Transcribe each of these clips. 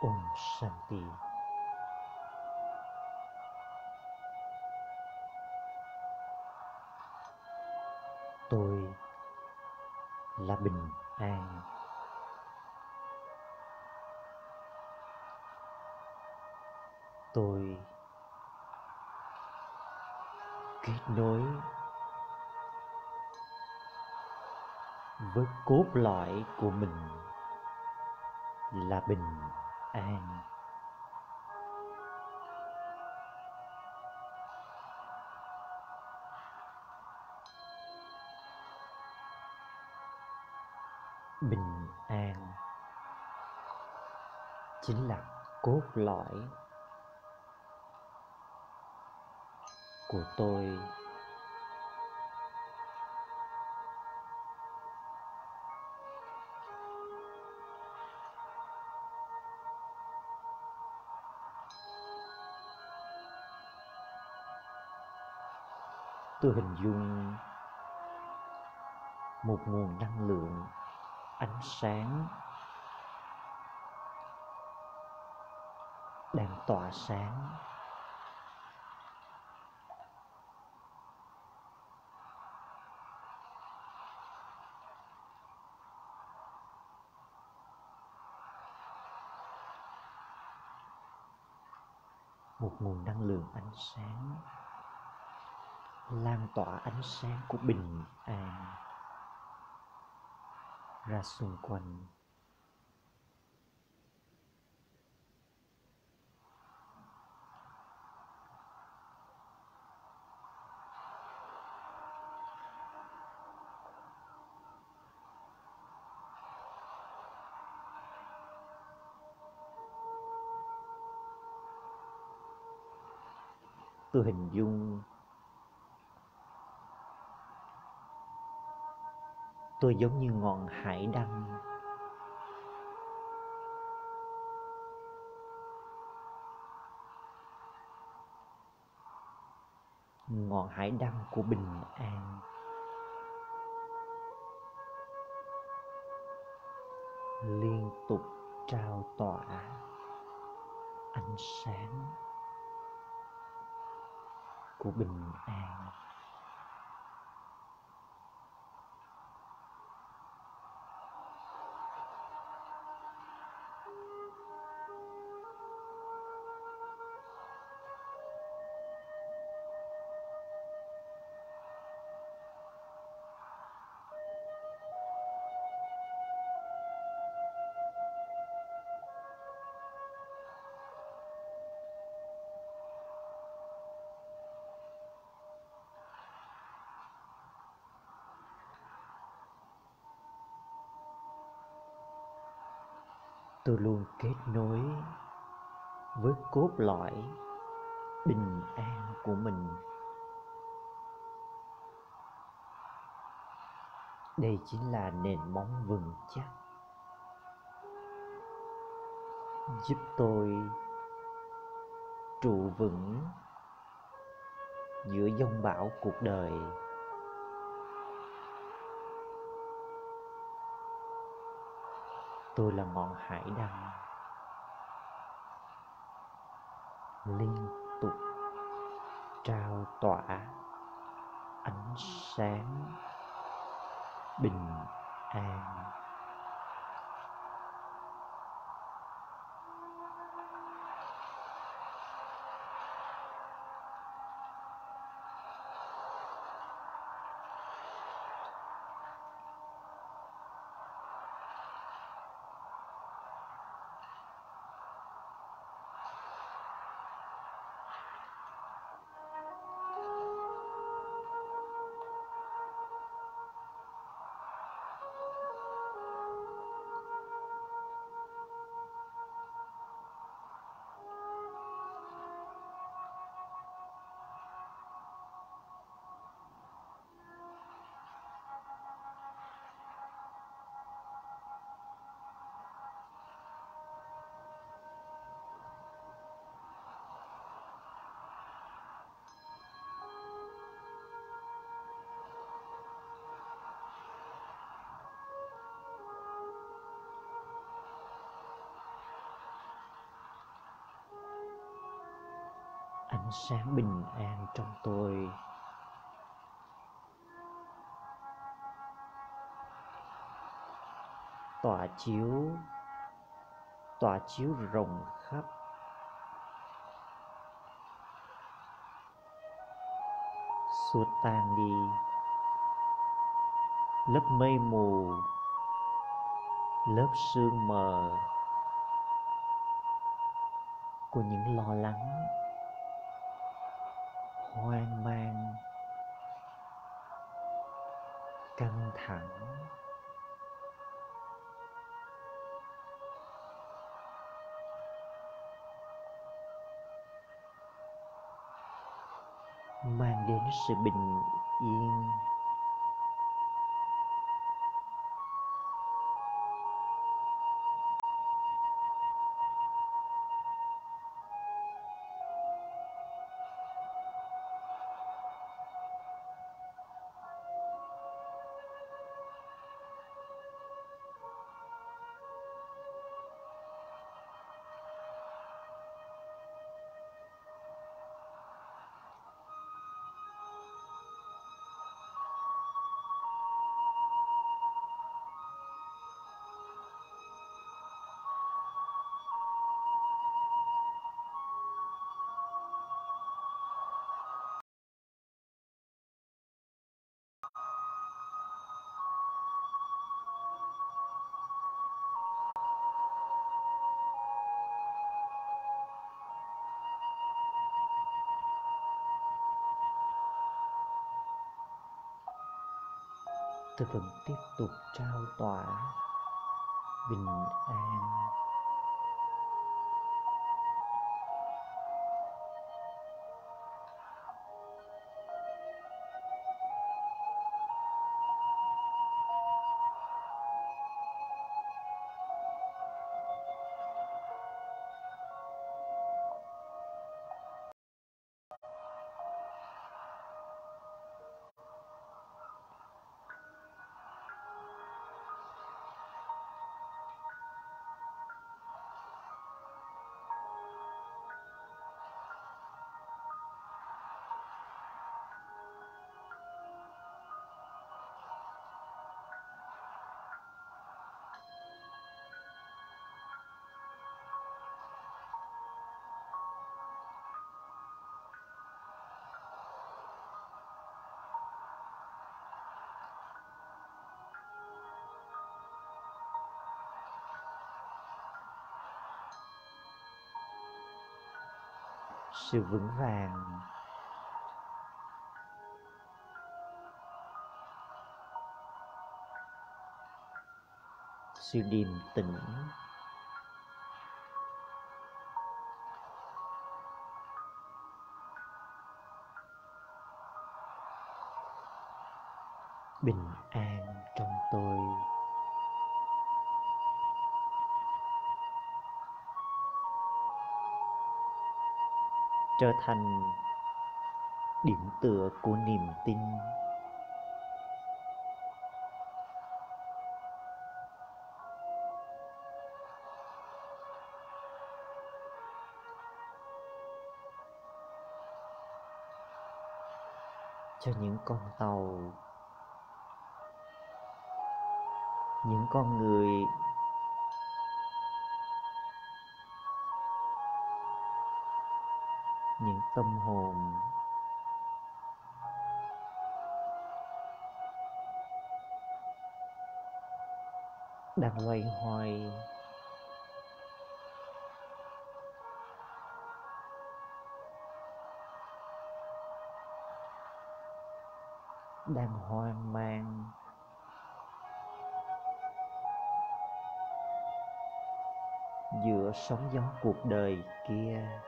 Om Shanti. Tôi là bình an. Tôi kết nối với cốt lõi của mình là bình an bình an chính là cốt lõi của tôi. Tôi hình dung một nguồn năng lượng ánh sáng đang tỏa sáng. Một nguồn năng lượng ánh sáng lan tỏa ánh sáng của bình an ra xung quanh. Tôi hình dung tôi giống như ngọn hải đăng. Ngọn hải đăng của bình an. Liên tục trao tỏa ánh sáng của bình an. Tôi luôn kết nối với cốt lõi bình an của mình. Đây chính là nền móng vững chắc giúp tôi trụ vững giữa dông bão cuộc đời. Tôi là ngọn hải đăng. Liên tục trao tỏa ánh sáng bình an. Ánh sáng bình an trong tôi. Tỏa chiếu tỏa chiếu rộng khắp. Xua tan đi lớp mây mù, lớp sương mờ của những lo lắng hoang mang căng thẳng. Mang đến sự bình yên. Tôi vẫn tiếp tục trao tỏa bình an. Sự vững vàng. Sự điềm tĩnh. Bình an trong tôi. Trở thành điểm tựa của niềm tin. Cho những con tàu những con người những tâm hồn. Đang loay hoay. Đang hoang mang. Giữa sóng gió cuộc đời kia.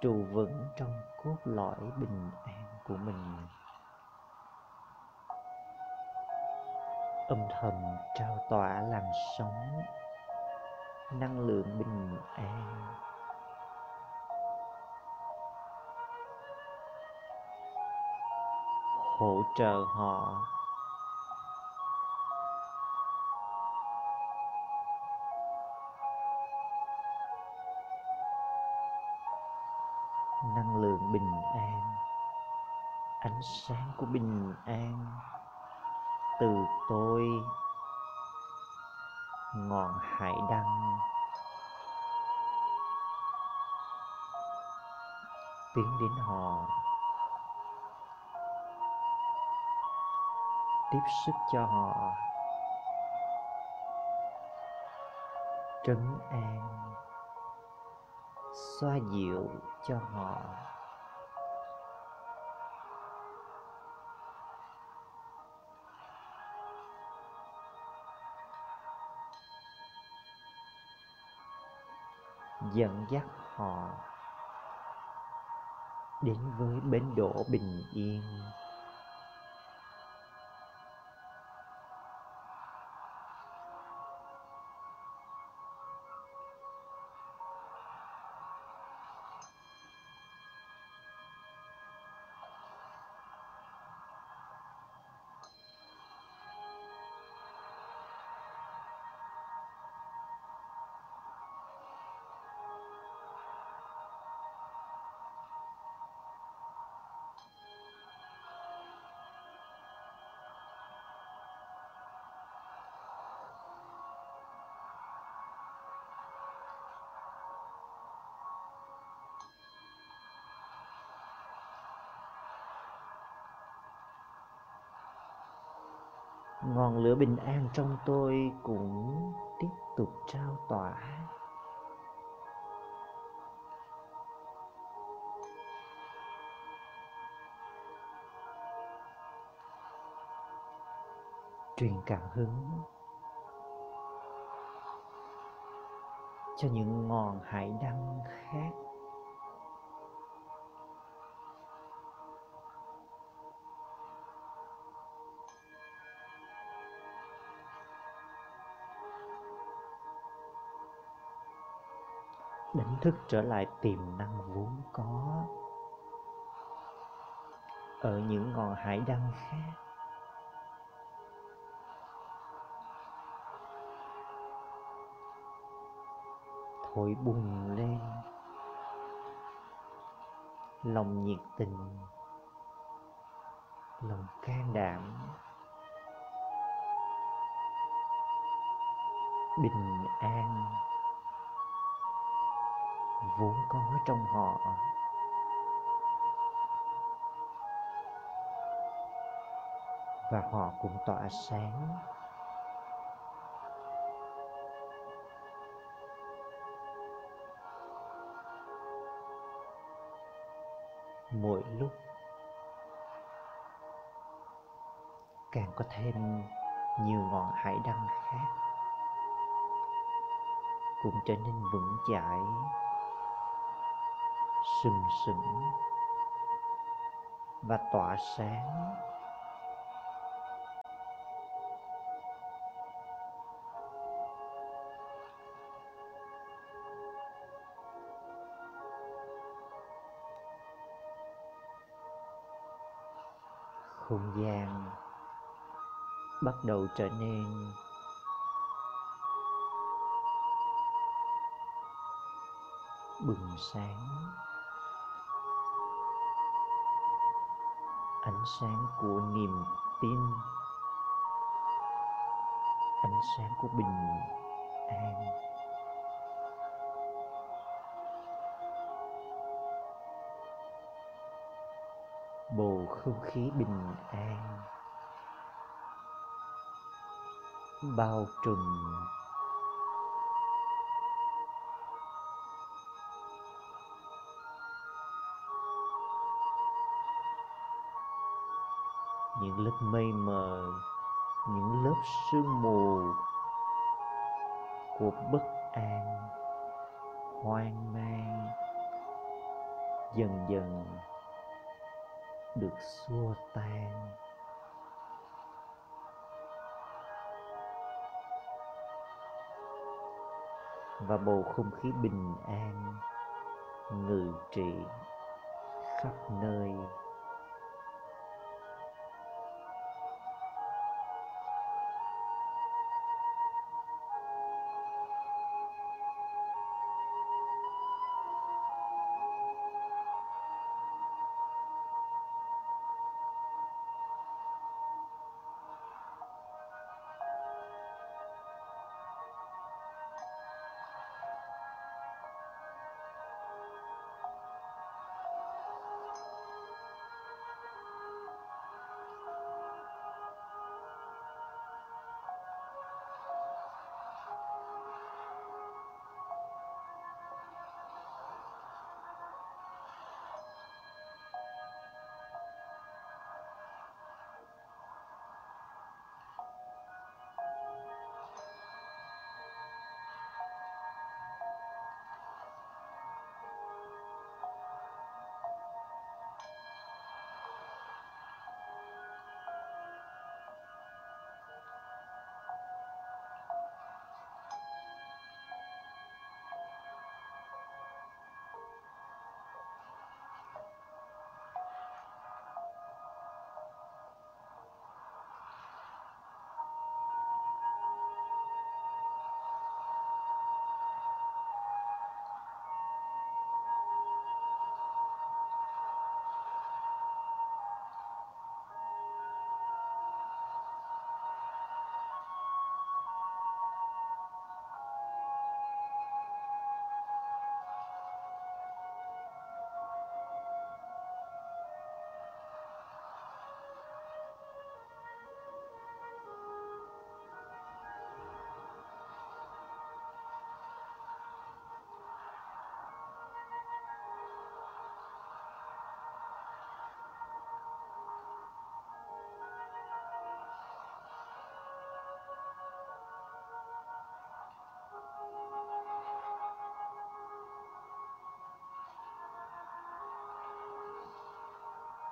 trụ vững trong cốt lõi bình an của mình. Âm thầm trao tỏa làn sóng năng lượng bình an. Hỗ trợ họ năng lượng bình an. Ánh sáng của bình an từ tôi. Ngọn hải đăng. Tiến đến họ. Tiếp sức cho họ. Trấn an xoa dịu cho họ. Dẫn dắt họ đến với bến đỗ bình yên. Ngọn lửa bình an trong tôi cũng tiếp tục trao tỏa. Truyền cảm hứng cho những ngọn hải đăng khác. Đánh thức trở lại tiềm năng vốn có. Ở những ngọn hải đăng khác, thổi bùng lên lòng nhiệt tình, lòng can đảm, bình an vốn có trong họ. Và họ cũng tỏa sáng. Mỗi lúc càng có thêm nhiều ngọn hải đăng khác cũng trở nên vững chãi sừng sững và tỏa sáng. Không gian bắt đầu trở nên bừng sáng. Ánh sáng của niềm tin, ánh sáng của bình an. Bầu không khí bình an bao trùm những lớp mây mờ, những lớp sương mù của bất an, hoang mang, dần dần được xua tan. Và bầu không khí bình an ngự trị khắp nơi.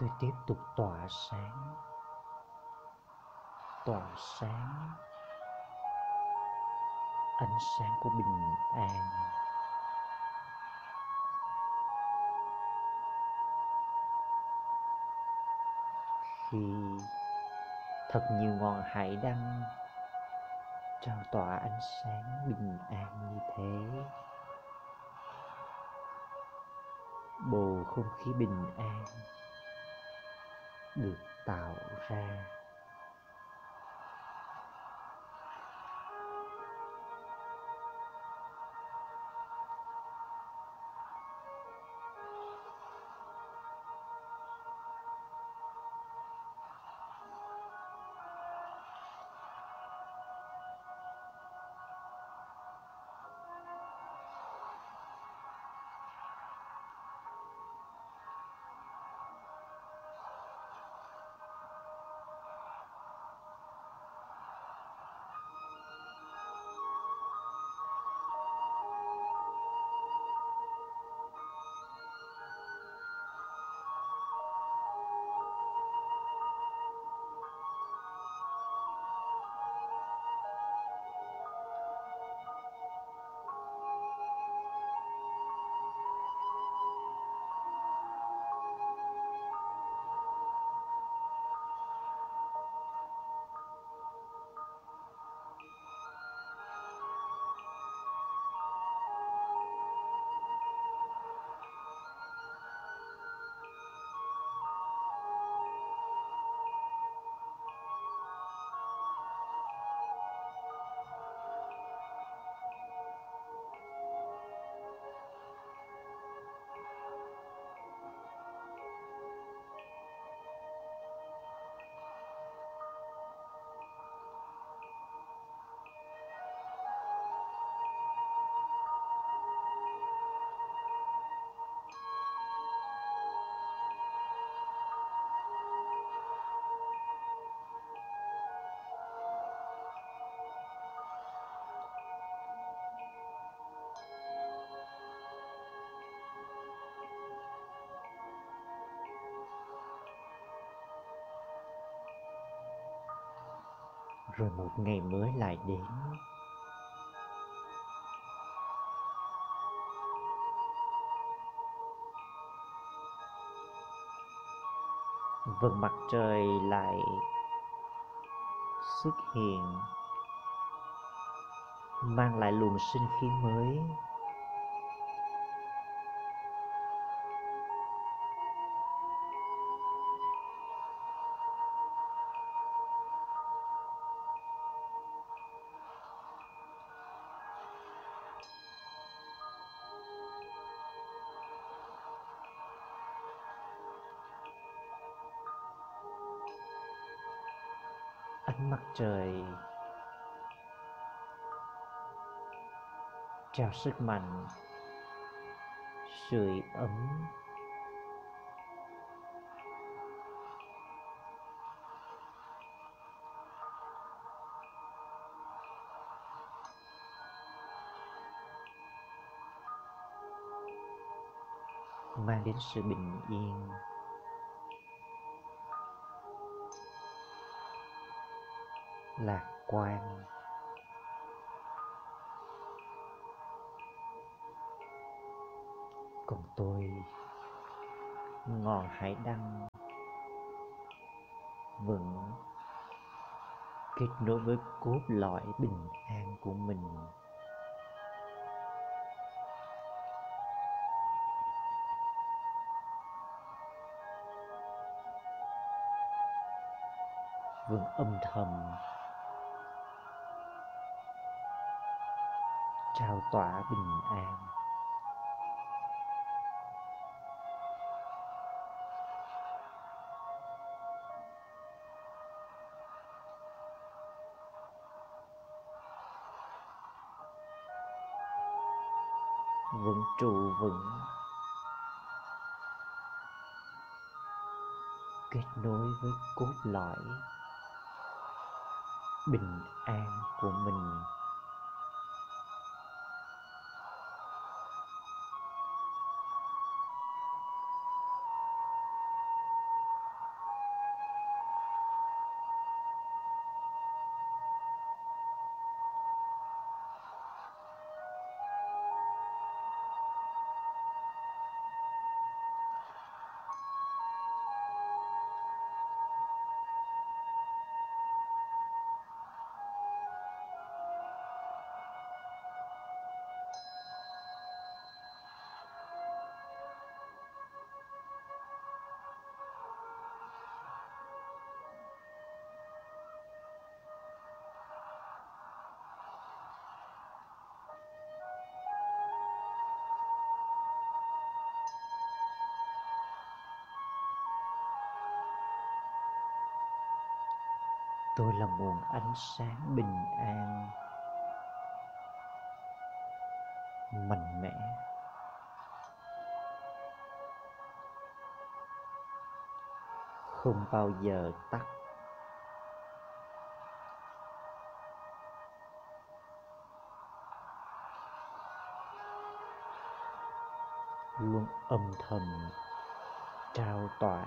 Tôi tiếp tục tỏa sáng. Tỏa sáng. Ánh sáng của bình an. Khi thật nhiều ngọn hải đăng trao tỏa ánh sáng bình an như thế, bầu không khí bình an được tạo ra. Rồi một ngày mới lại đến. Vầng mặt trời lại xuất hiện, mang lại luồng sinh khí mới. Ánh mặt trời trao sức mạnh sưởi ấm. Mang đến sự bình yên. Lạc quan. Còn tôi, ngọn hải đăng vững, kết nối với cốt lõi bình an của mình. Vẫn âm thầm. Trao tỏa bình an. Vững trụ vững. Kết nối với cốt lõi bình an của mình. Tôi là nguồn ánh sáng bình an, mạnh mẽ. Không bao giờ tắt. Luôn âm thầm trao tỏa.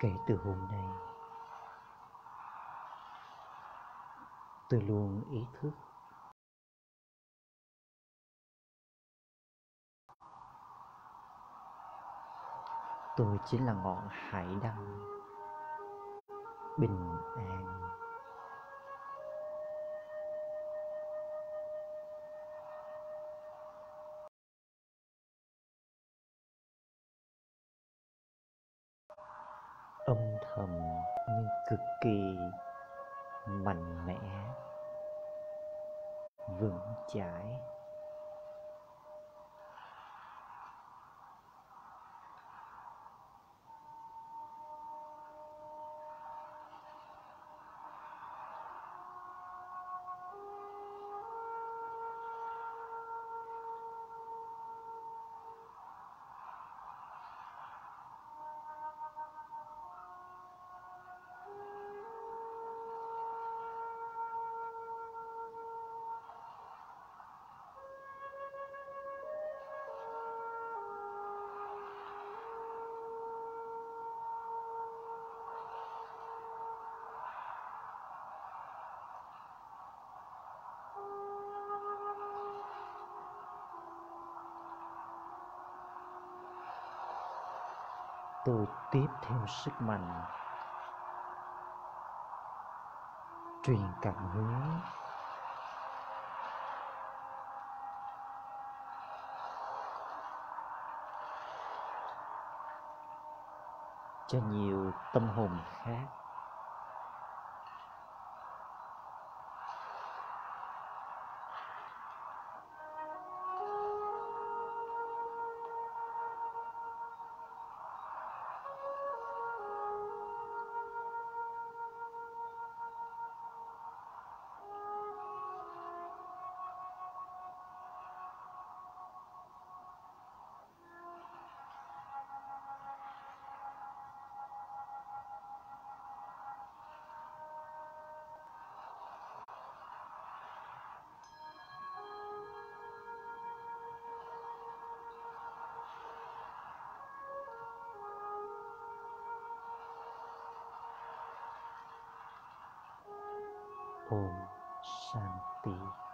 Kể từ hôm nay, tôi luôn ý thức. Tôi chính là ngọn hải đăng bình an. Kỳ mạnh mẽ vững chãi. Tôi tiếp theo sức mạnh. Truyền cảm hứng. Cho nhiều tâm hồn khác. 铺上地。